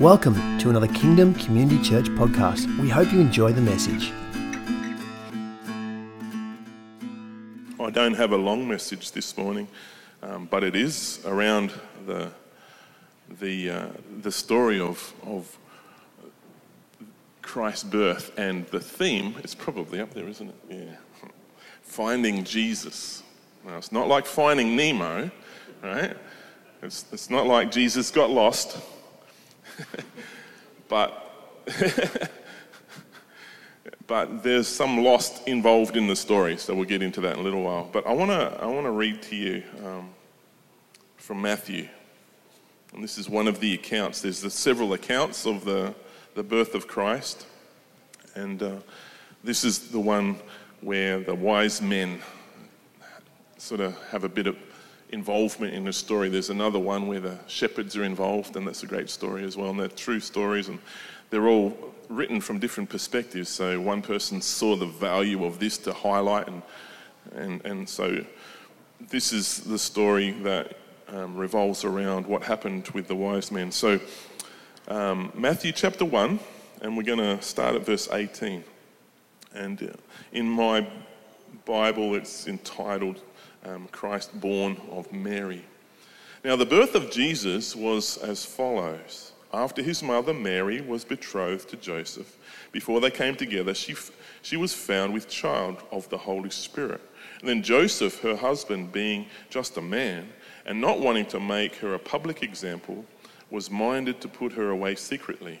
Welcome to another Kingdom Community Church podcast. We hope you enjoy the message. I don't have a long message this morning, um, but it is around the the uh, the story of of Christ's birth and the theme. It's probably up there, isn't it? Yeah, finding Jesus. Now it's not like finding Nemo, right? It's it's not like Jesus got lost, but. but there's some lost involved in the story, so we'll get into that in a little while. But I want to I want to read to you um, from Matthew, and this is one of the accounts. There's the several accounts of the the birth of Christ, and uh, this is the one where the wise men sort of have a bit of involvement in the story. There's another one where the shepherds are involved, and that's a great story as well. And they're true stories, and they're all written from different perspectives. So one person saw the value of this to highlight, and and and so this is the story that um, revolves around what happened with the wise men. So um, Matthew chapter one, and we're going to start at verse 18. And in my Bible, it's entitled um, Christ born of Mary. Now, the birth of Jesus was as follows. After his mother Mary was betrothed to Joseph, before they came together, she, she was found with child of the Holy Spirit. And then Joseph, her husband, being just a man, and not wanting to make her a public example, was minded to put her away secretly.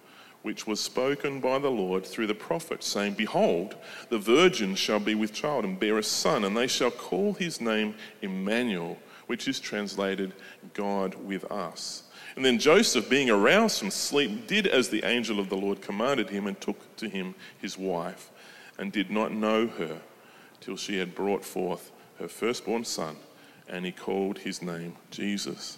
which was spoken by the Lord through the prophet, saying, Behold, the virgin shall be with child and bear a son, and they shall call his name Emmanuel, which is translated God with us. And then Joseph, being aroused from sleep, did as the angel of the Lord commanded him, and took to him his wife, and did not know her till she had brought forth her firstborn son, and he called his name Jesus.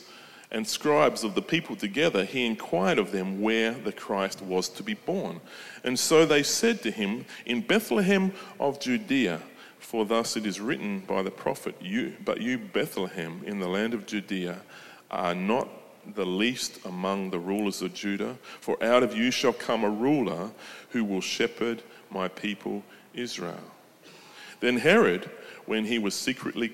and scribes of the people together, he inquired of them where the Christ was to be born. And so they said to him, In Bethlehem of Judea, for thus it is written by the prophet, you, But you, Bethlehem, in the land of Judea, are not the least among the rulers of Judah, for out of you shall come a ruler who will shepherd my people Israel. Then Herod, when he was secretly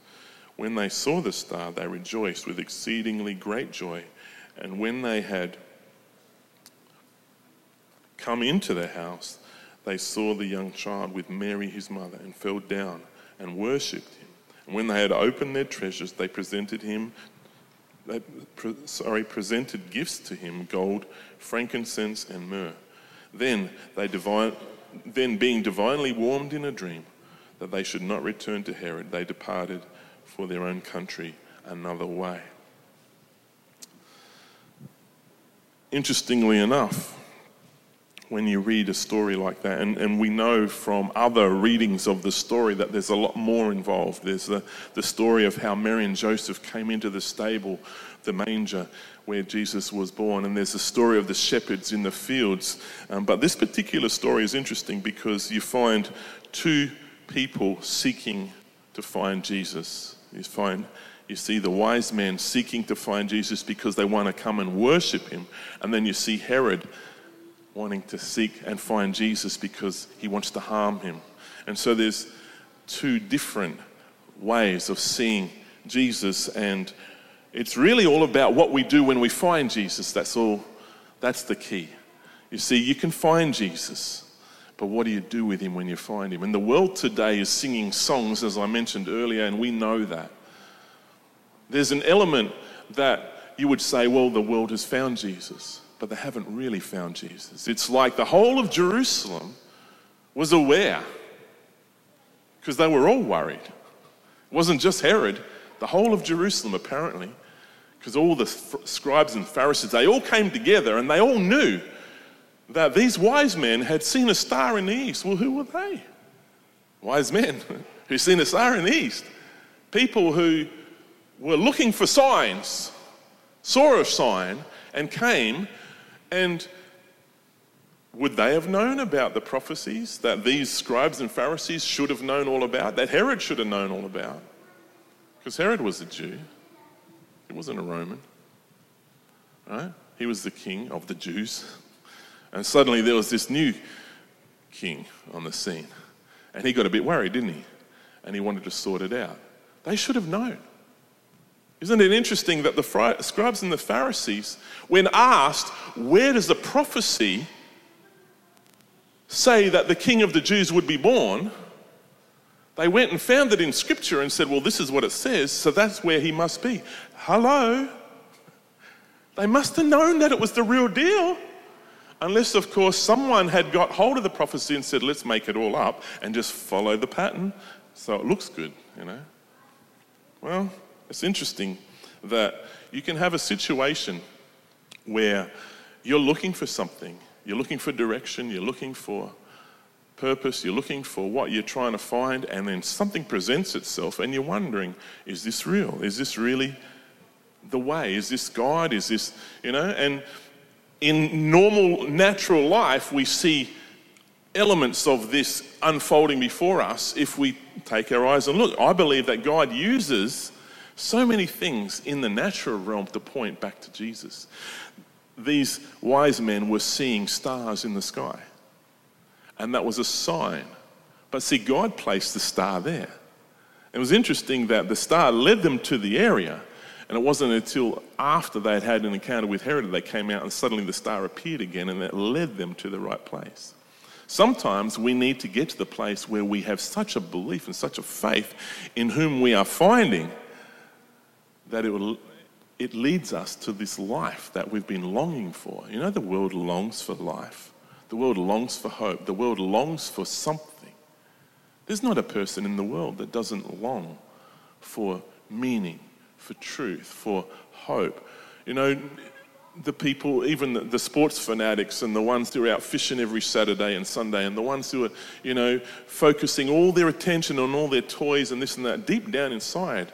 When they saw the star, they rejoiced with exceedingly great joy. And when they had come into the house, they saw the young child with Mary his mother and fell down and worshipped him. And when they had opened their treasures, they presented him, they, sorry, presented gifts to him gold, frankincense, and myrrh. Then they divine, then being divinely warned in a dream that they should not return to Herod, they departed for their own country another way. Interestingly enough, when you read a story like that, and, and we know from other readings of the story that there's a lot more involved. There's the, the story of how Mary and Joseph came into the stable, the manger, where Jesus was born, and there's the story of the shepherds in the fields. Um, but this particular story is interesting because you find two people seeking to find Jesus. You find you see the wise men seeking to find Jesus because they want to come and worship him. And then you see Herod wanting to seek and find Jesus because he wants to harm him. And so there's two different ways of seeing Jesus and it's really all about what we do when we find Jesus. That's all. That's the key. You see, you can find Jesus, but what do you do with him when you find him? And the world today is singing songs, as I mentioned earlier, and we know that. There's an element that you would say, well, the world has found Jesus, but they haven't really found Jesus. It's like the whole of Jerusalem was aware because they were all worried. It wasn't just Herod, the whole of Jerusalem, apparently, because all the scribes and Pharisees, they all came together and they all knew that these wise men had seen a star in the east. Well, who were they? Wise men who seen a star in the east. People who were looking for signs, saw a sign, and came and would they have known about the prophecies that these scribes and Pharisees should have known all about, that Herod should have known all about? Because Herod was a Jew, he wasn't a Roman. Right? He was the king of the Jews. And suddenly there was this new king on the scene. And he got a bit worried, didn't he? And he wanted to sort it out. They should have known. Isn't it interesting that the scribes and the Pharisees, when asked, where does the prophecy say that the king of the Jews would be born, they went and found it in scripture and said, Well, this is what it says, so that's where he must be. Hello? They must have known that it was the real deal. Unless, of course, someone had got hold of the prophecy and said, Let's make it all up and just follow the pattern so it looks good, you know. Well, it's interesting that you can have a situation where you're looking for something you're looking for direction, you're looking for purpose, you're looking for what you're trying to find, and then something presents itself, and you're wondering, is this real? Is this really the way? Is this God? Is this, you know? And in normal, natural life, we see elements of this unfolding before us if we take our eyes and look. I believe that God uses so many things in the natural realm to point back to Jesus these wise men were seeing stars in the sky. And that was a sign. But see, God placed the star there. It was interesting that the star led them to the area. And it wasn't until after they had had an encounter with Herod that they came out and suddenly the star appeared again and that led them to the right place. Sometimes we need to get to the place where we have such a belief and such a faith in whom we are finding that it will it leads us to this life that we've been longing for. You know, the world longs for life, the world longs for hope, the world longs for something. There's not a person in the world that doesn't long for meaning, for truth, for hope. You know, the people, even the, sports fanatics and the ones who are out fishing every Saturday and Sunday, and the ones who are, you know, focusing all their attention on all their toys and this and that, deep down inside,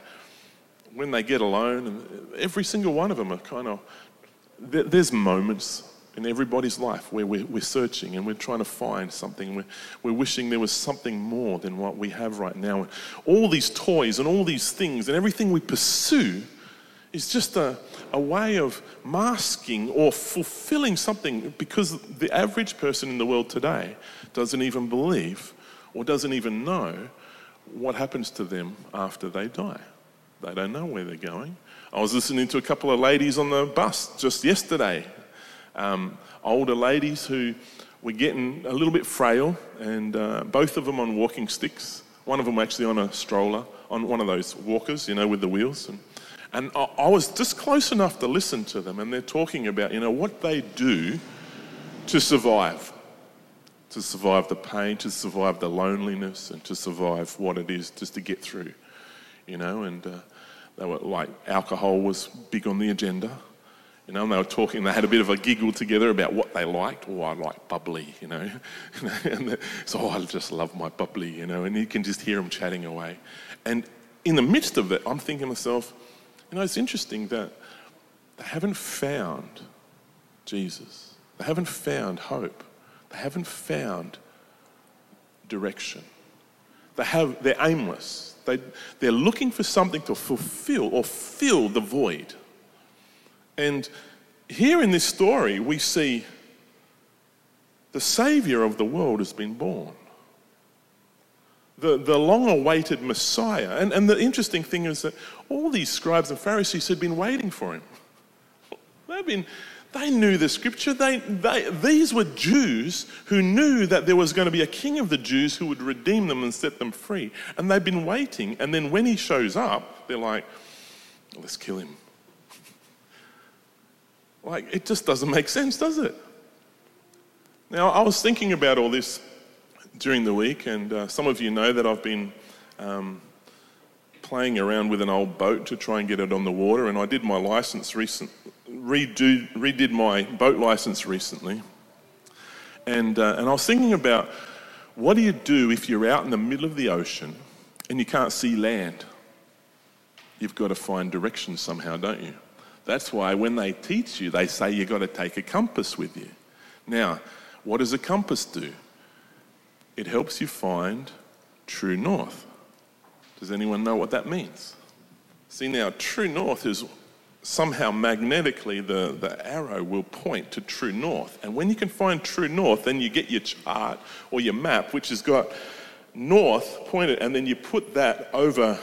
when they get alone, and every single one of them are kind of, there's moments in everybody's life where we're, we're, searching and we're trying to find something. We're, we're wishing there was something more than what we have right now. And all these toys and all these things and everything we pursue is just a, a way of masking or fulfilling something because the average person in the world today doesn't even believe or doesn't even know what happens to them after they die. They don't know where they're going. I was listening to a couple of ladies on the bus just yesterday, um, older ladies who were getting a little bit frail, and uh, both of them on walking sticks. One of them actually on a stroller, on one of those walkers, you know, with the wheels. And, and I, I was just close enough to listen to them, and they're talking about, you know, what they do to survive to survive the pain, to survive the loneliness, and to survive what it is just to get through you know, and uh, they were like, alcohol was big on the agenda, you know, and they were talking, they had a bit of a giggle together about what they liked. Oh, I like bubbly, you know. and so, oh, I just love my bubbly, you know, and you can just hear them chatting away. And in the midst of that, I'm thinking to myself, you know, it's interesting that they haven't found Jesus. They haven't found hope. They haven't found direction. They have, they're aimless. They, they're looking for something to fulfill or fill the void. And here in this story, we see the Savior of the world has been born. The, the long awaited Messiah. And, and the interesting thing is that all these scribes and Pharisees had been waiting for him. They've been, they knew the scripture. They, they, these were Jews who knew that there was going to be a king of the Jews who would redeem them and set them free. And they've been waiting. And then when he shows up, they're like, let's kill him. Like, it just doesn't make sense, does it? Now, I was thinking about all this during the week, and uh, some of you know that I've been um, playing around with an old boat to try and get it on the water, and I did my license recent, redo, redid my boat license recently. And, uh, and I was thinking about what do you do if you're out in the middle of the ocean and you can't see land? You've got to find directions somehow, don't you? That's why when they teach you, they say you've got to take a compass with you. Now, what does a compass do? It helps you find true north. Does anyone know what that means? See, now, true north is somehow magnetically the, the arrow will point to true north. And when you can find true north, then you get your chart or your map, which has got north pointed, and then you put that over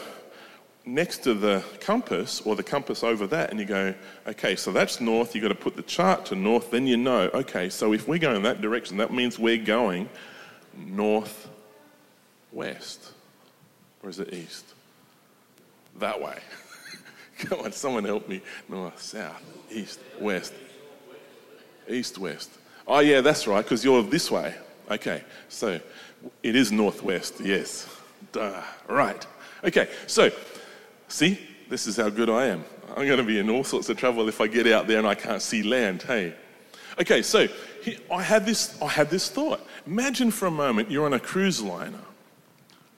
next to the compass or the compass over that, and you go, okay, so that's north. You've got to put the chart to north, then you know, okay, so if we're going that direction, that means we're going north west. Or is it east? That way. Come on, someone help me. North, south, east, west. East, west. Oh, yeah, that's right, because you're this way. Okay, so it is northwest, yes. Duh. Right. Okay, so see, this is how good I am. I'm going to be in all sorts of trouble if I get out there and I can't see land. Hey. Okay, so I had this, I had this thought. Imagine for a moment you're on a cruise liner.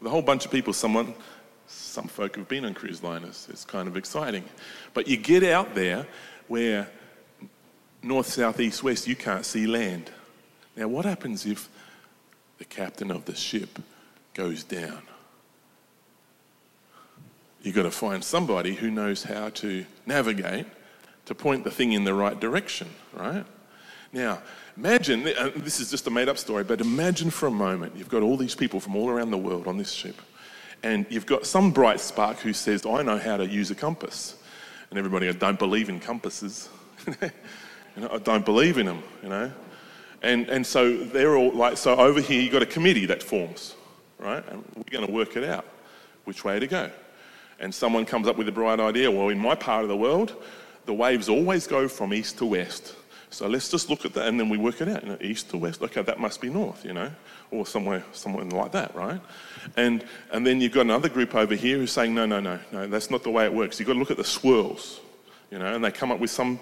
The whole bunch of people, someone, some folk have been on cruise liners. It's kind of exciting. But you get out there where north, south, east, west, you can't see land. Now, what happens if the captain of the ship goes down? You've got to find somebody who knows how to navigate to point the thing in the right direction, right? Now, imagine, uh, this is just a made up story, but imagine for a moment you've got all these people from all around the world on this ship, and you've got some bright spark who says, I know how to use a compass. And everybody, I don't believe in compasses. you know, I don't believe in them, you know. And, and so they're all like, so over here you've got a committee that forms, right? And we're going to work it out which way to go. And someone comes up with a bright idea. Well, in my part of the world, the waves always go from east to west. So let's just look at that and then we work it out. You know, east to west, okay, that must be north, you know, or somewhere, somewhere like that, right? And, and then you've got another group over here who's saying, no, no, no, no, that's not the way it works. You've got to look at the swirls, you know, and they come up with some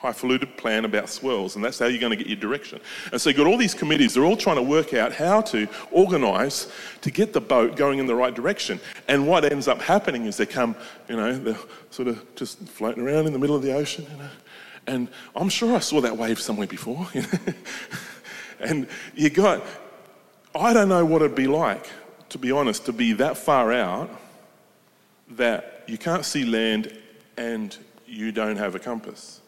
highfalutin plan about swirls, and that's how you're going to get your direction. And so you've got all these committees, they're all trying to work out how to organise to get the boat going in the right direction. And what ends up happening is they come, you know, they're sort of just floating around in the middle of the ocean, you know, and I'm sure I saw that wave somewhere before. and you got, I don't know what it'd be like, to be honest, to be that far out that you can't see land and you don't have a compass.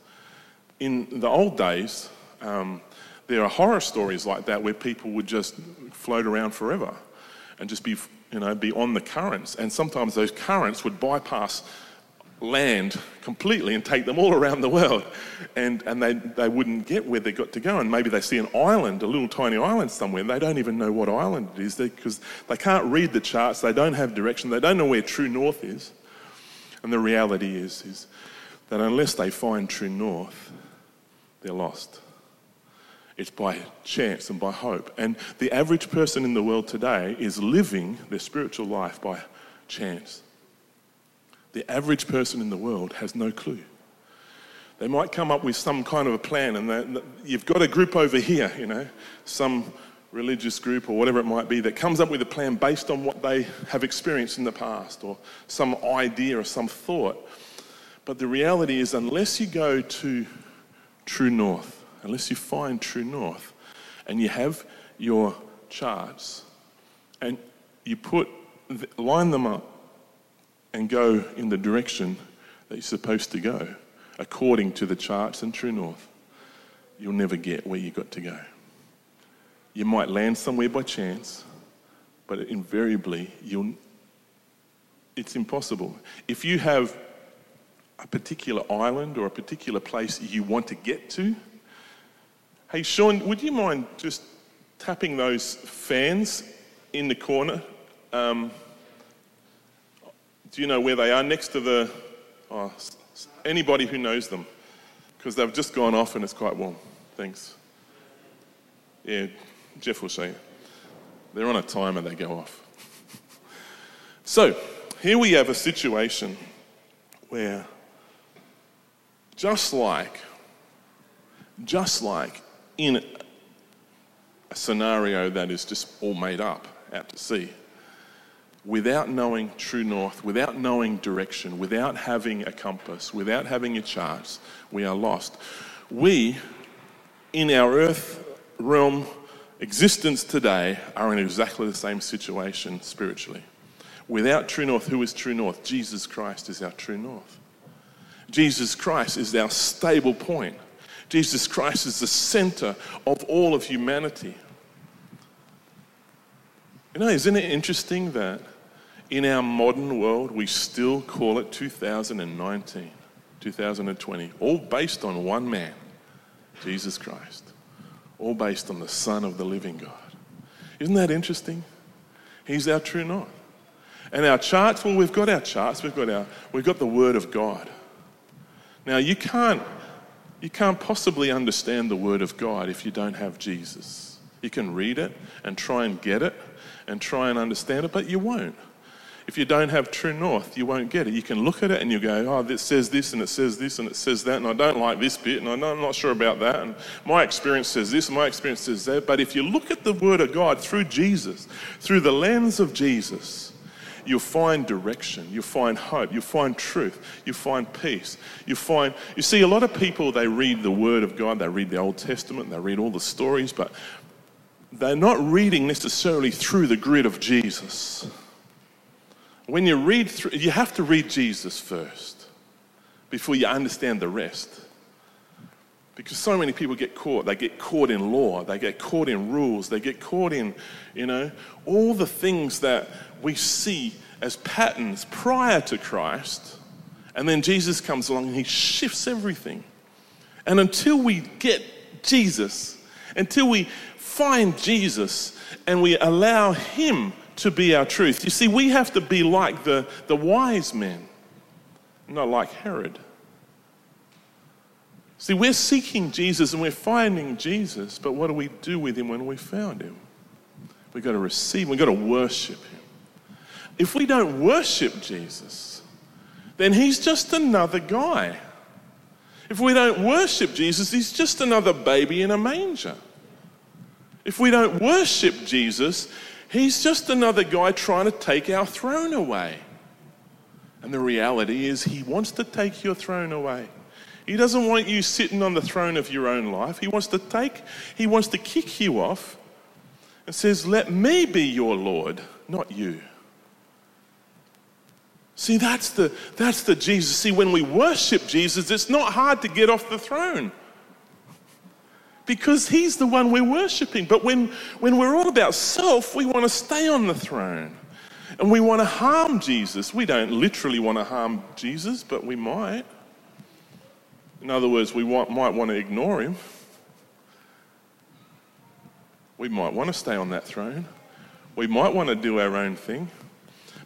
In the old days, um, there are horror stories like that where people would just float around forever and just be, you know, be on the currents. And sometimes those currents would bypass land completely and take them all around the world. And, and they, they wouldn't get where they got to go. And maybe they see an island, a little tiny island somewhere, and they don't even know what island it is because they can't read the charts, they don't have direction, they don't know where true north is. And the reality is, is that unless they find true north, they're lost. It's by chance and by hope. And the average person in the world today is living their spiritual life by chance. The average person in the world has no clue. They might come up with some kind of a plan, and you've got a group over here, you know, some religious group or whatever it might be, that comes up with a plan based on what they have experienced in the past or some idea or some thought. But the reality is, unless you go to true north, unless you find true north, and you have your charts, and you put, line them up and go in the direction that you're supposed to go, according to the charts and true north, you'll never get where you've got to go. You might land somewhere by chance, but invariably you'll it's impossible. If you have a particular island or a particular place you want to get to, hey Sean, would you mind just tapping those fans in the corner? Um, do you know where they are? Next to the oh, anybody who knows them, because they've just gone off and it's quite warm. Thanks. Yeah, Jeff will show you. They're on a timer, they go off. so, here we have a situation where, just like, just like in a scenario that is just all made up out to sea, without knowing true north, without knowing direction, without having a compass, without having a chart, we are lost. We, in our earth realm existence today, are in exactly the same situation spiritually. Without true north, who is true north? Jesus Christ is our true north. Jesus Christ is our stable point. Jesus Christ is the center of all of humanity. You know, isn't it interesting that in our modern world we still call it 2019, 2020, all based on one man, Jesus Christ, all based on the Son of the living God. Isn't that interesting? He's our true north. And our charts, well, we've got our charts, we've got, our, we've got the Word of God. Now, you can't, you can't possibly understand the Word of God if you don't have Jesus. You can read it and try and get it and try and understand it, but you won't. If you don't have true north, you won't get it. You can look at it and you go, oh, this says this and it says this and it says that, and I don't like this bit, and I'm not sure about that, and my experience says this, and my experience says that. But if you look at the Word of God through Jesus, through the lens of Jesus, you'll find direction, you'll find hope, you'll find truth, you'll find peace. You find, you see, a lot of people, they read the Word of God, they read the Old Testament, they read all the stories, but they're not reading necessarily through the grid of Jesus. When you read through, you have to read Jesus first before you understand the rest. Because so many people get caught. They get caught in law, they get caught in rules, they get caught in, you know, all the things that we see as patterns prior to Christ. And then Jesus comes along and he shifts everything. And until we get Jesus, until we find Jesus and we allow him to be our truth, you see, we have to be like the, the wise men, not like Herod. See, we're seeking Jesus and we're finding Jesus, but what do we do with him when we found him? We've got to receive, we've got to worship him. If we don't worship Jesus, then he's just another guy. If we don't worship Jesus, he's just another baby in a manger. If we don't worship Jesus, he's just another guy trying to take our throne away. And the reality is, he wants to take your throne away. He doesn't want you sitting on the throne of your own life. He wants to take, he wants to kick you off and says, Let me be your Lord, not you. See, that's the, that's the Jesus. See, when we worship Jesus, it's not hard to get off the throne because he's the one we're worshiping. But when, when we're all about self, we want to stay on the throne and we want to harm Jesus. We don't literally want to harm Jesus, but we might. In other words, we want, might want to ignore him. We might want to stay on that throne. We might want to do our own thing.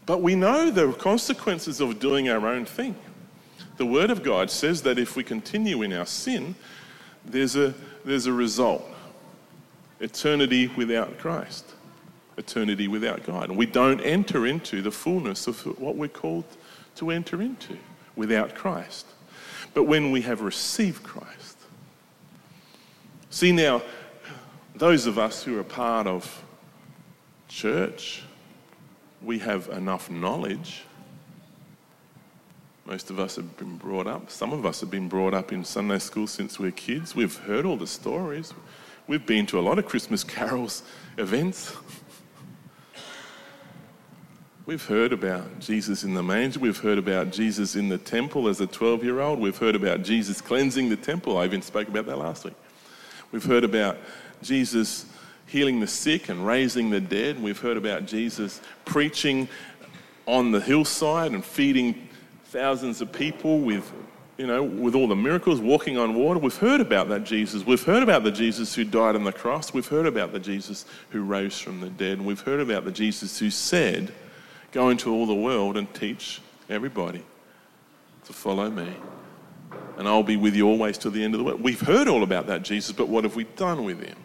But we know the consequences of doing our own thing. The Word of God says that if we continue in our sin, there's a, there's a result eternity without Christ, eternity without God. And we don't enter into the fullness of what we're called to enter into without Christ but when we have received Christ. See now, those of us who are part of church, we have enough knowledge. Most of us have been brought up. Some of us have been brought up in Sunday school since we we're kids. We've heard all the stories. We've been to a lot of Christmas carols events. We've heard about Jesus in the manger. We've heard about Jesus in the temple as a 12 year old. We've heard about Jesus cleansing the temple. I even spoke about that last week. We've heard about Jesus healing the sick and raising the dead. We've heard about Jesus preaching on the hillside and feeding thousands of people with, you know, with all the miracles, walking on water. We've heard about that Jesus. We've heard about the Jesus who died on the cross. We've heard about the Jesus who rose from the dead. We've heard about the Jesus who said, Go into all the world and teach everybody to follow me. And I'll be with you always to the end of the world. We've heard all about that Jesus, but what have we done with him?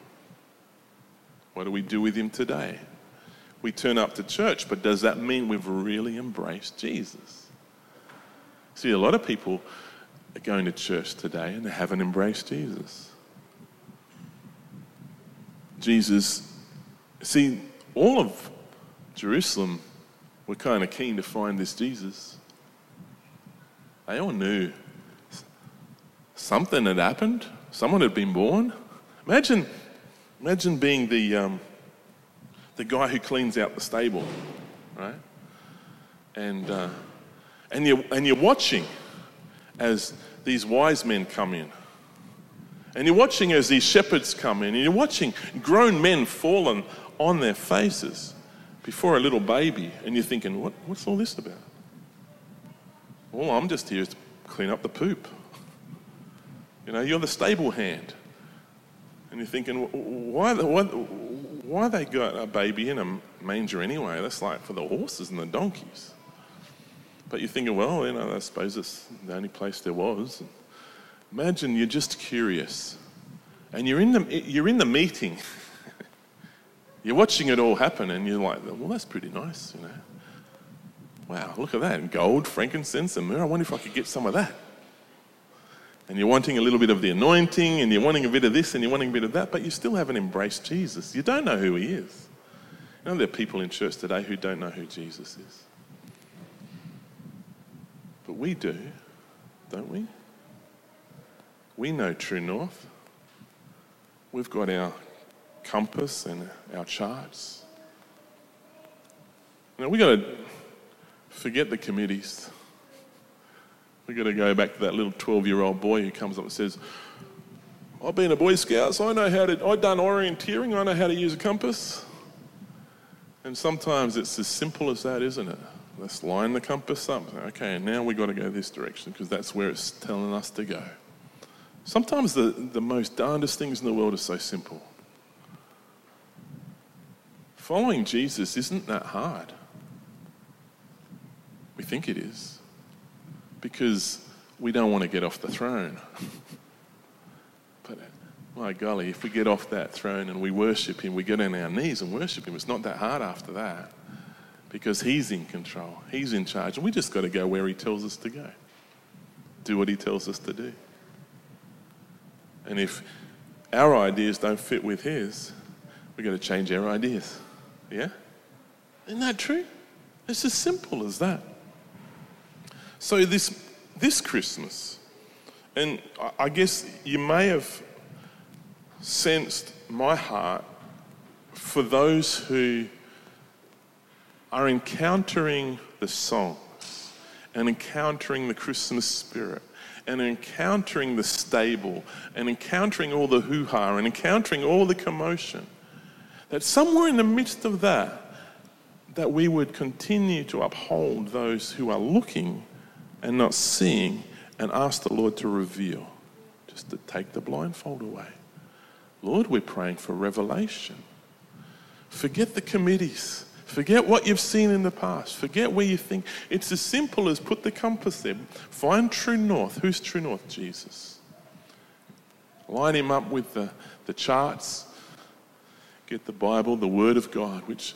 What do we do with him today? We turn up to church, but does that mean we've really embraced Jesus? See, a lot of people are going to church today and they haven't embraced Jesus. Jesus, see, all of Jerusalem were kind of keen to find this Jesus. They all knew something had happened, someone had been born. Imagine, imagine being the, um, the guy who cleans out the stable, right? And, uh, and, you're, and you're watching as these wise men come in. And you're watching as these shepherds come in, and you're watching grown men fallen on their faces before a little baby, and you're thinking, what, what's all this about? Well, I'm just here to clean up the poop. You know, you're the stable hand. And you're thinking, why, why, why they got a baby in a manger anyway? That's like for the horses and the donkeys. But you're thinking, well, you know, I suppose it's the only place there was. Imagine you're just curious. And you're in the, you're in the meeting. You're watching it all happen and you're like, well, that's pretty nice, you know. Wow, look at that. Gold, frankincense, and myrrh. I wonder if I could get some of that. And you're wanting a little bit of the anointing, and you're wanting a bit of this, and you're wanting a bit of that, but you still haven't embraced Jesus. You don't know who he is. You know, there are people in church today who don't know who Jesus is. But we do, don't we? We know true north. We've got our compass and our charts. Now we got to forget the committees. We got to go back to that little 12 year old boy who comes up and says, I've been a Boy Scout, so I know how to, I've done orienteering, I know how to use a compass. And sometimes it's as simple as that, isn't it? Let's line the compass up. Okay, now we've got to go this direction because that's where it's telling us to go. Sometimes the, the most darndest things in the world are so simple. Following Jesus isn't that hard. We think it is because we don't want to get off the throne. but my golly, if we get off that throne and we worship Him, we get on our knees and worship Him, it's not that hard after that because He's in control, He's in charge, and we just got to go where He tells us to go, do what He tells us to do. And if our ideas don't fit with His, we've got to change our ideas. Yeah? Isn't that true? It's as simple as that. So, this, this Christmas, and I guess you may have sensed my heart for those who are encountering the songs and encountering the Christmas spirit and encountering the stable and encountering all the hoo ha and encountering all the commotion that somewhere in the midst of that, that we would continue to uphold those who are looking and not seeing and ask the Lord to reveal, just to take the blindfold away. Lord, we're praying for revelation. Forget the committees. Forget what you've seen in the past. Forget where you think. It's as simple as put the compass there. Find true north. Who's true north? Jesus. Line him up with the, the charts get the Bible, the Word of God, which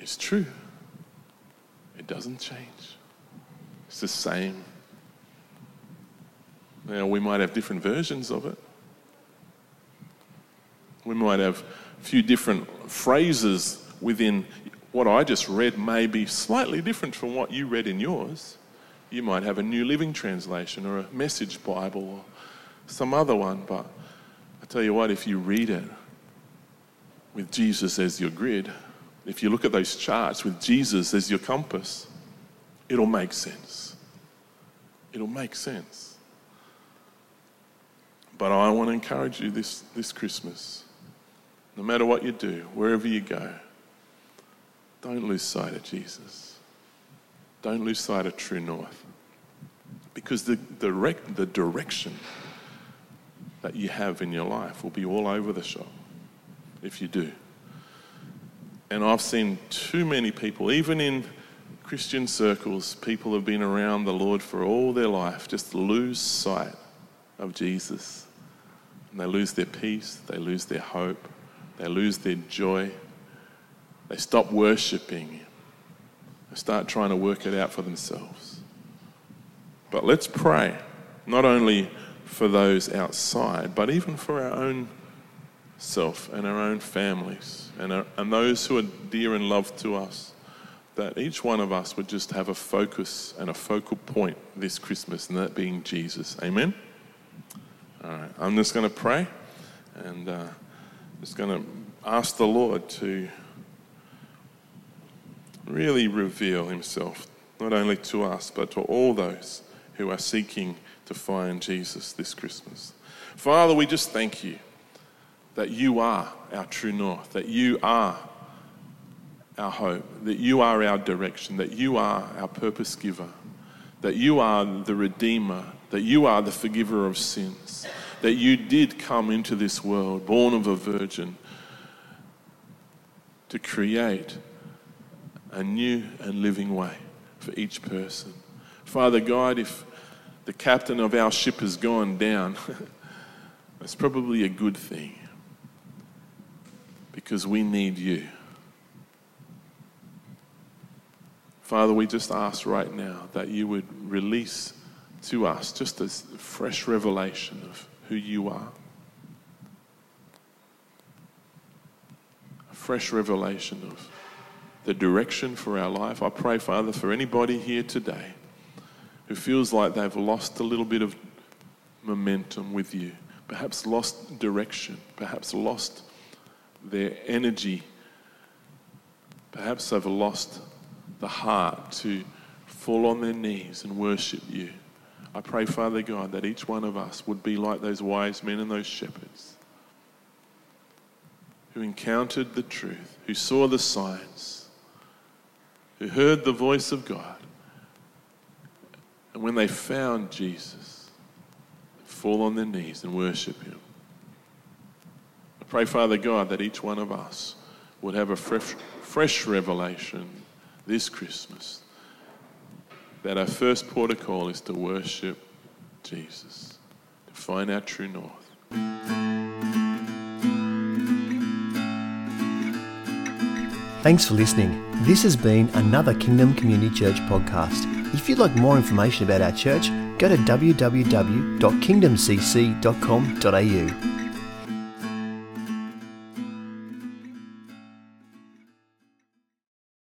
is true. It doesn't change, it's the same. Now, we might have different versions of it. We might have a few different phrases within what I just read, may be slightly different from what you read in yours. You might have a New Living Translation or a Message Bible or some other one, but I tell you what, if you read it with Jesus as your grid, if you look at those charts with Jesus as your compass, it'll make sense. It'll make sense. But I want to encourage you this, this Christmas, no matter what you do, wherever you go, don't lose sight of Jesus. Don't lose sight of true north. Because the, the, the direction that you have in your life will be all over the shop if you do. And I've seen too many people, even in Christian circles, people have been around the Lord for all their life, just lose sight of Jesus. And they lose their peace, they lose their hope, they lose their joy, they stop worshipping they start trying to work it out for themselves. But let's pray, not only for those outside, but even for our own self and our own families and, our, and those who are dear and loved to us, that each one of us would just have a focus and a focal point this Christmas, and that being Jesus. Amen? All right, I'm just going to pray and uh, just going to ask the Lord to really reveal Himself, not only to us, but to all those who are seeking to find Jesus this Christmas. Father, we just thank you that you are our true north, that you are our hope, that you are our direction, that you are our purpose giver, that you are the Redeemer, that you are the forgiver of sins, that you did come into this world, born of a virgin, to create a new and living way for each person. Father God, if the captain of our ship has gone down, that's probably a good thing because we need you. Father, we just ask right now that you would release to us just a fresh revelation of who you are. A fresh revelation of the direction for our life. I pray, Father, for anybody here today who feels like they've lost a little bit of momentum with you, perhaps lost direction, perhaps lost their energy. Perhaps they've lost the heart to fall on their knees and worship you. I pray, Father God, that each one of us would be like those wise men and those shepherds who encountered the truth, who saw the signs, who heard the voice of God. And when they found Jesus, fall on their knees and worship him. I pray, Father God, that each one of us would have a fresh, fresh revelation this Christmas that our first protocol is to worship Jesus, to find our true north. Thanks for listening. This has been another Kingdom Community Church podcast. If you'd like more information about our church, go to www.kingdomcc.com.au.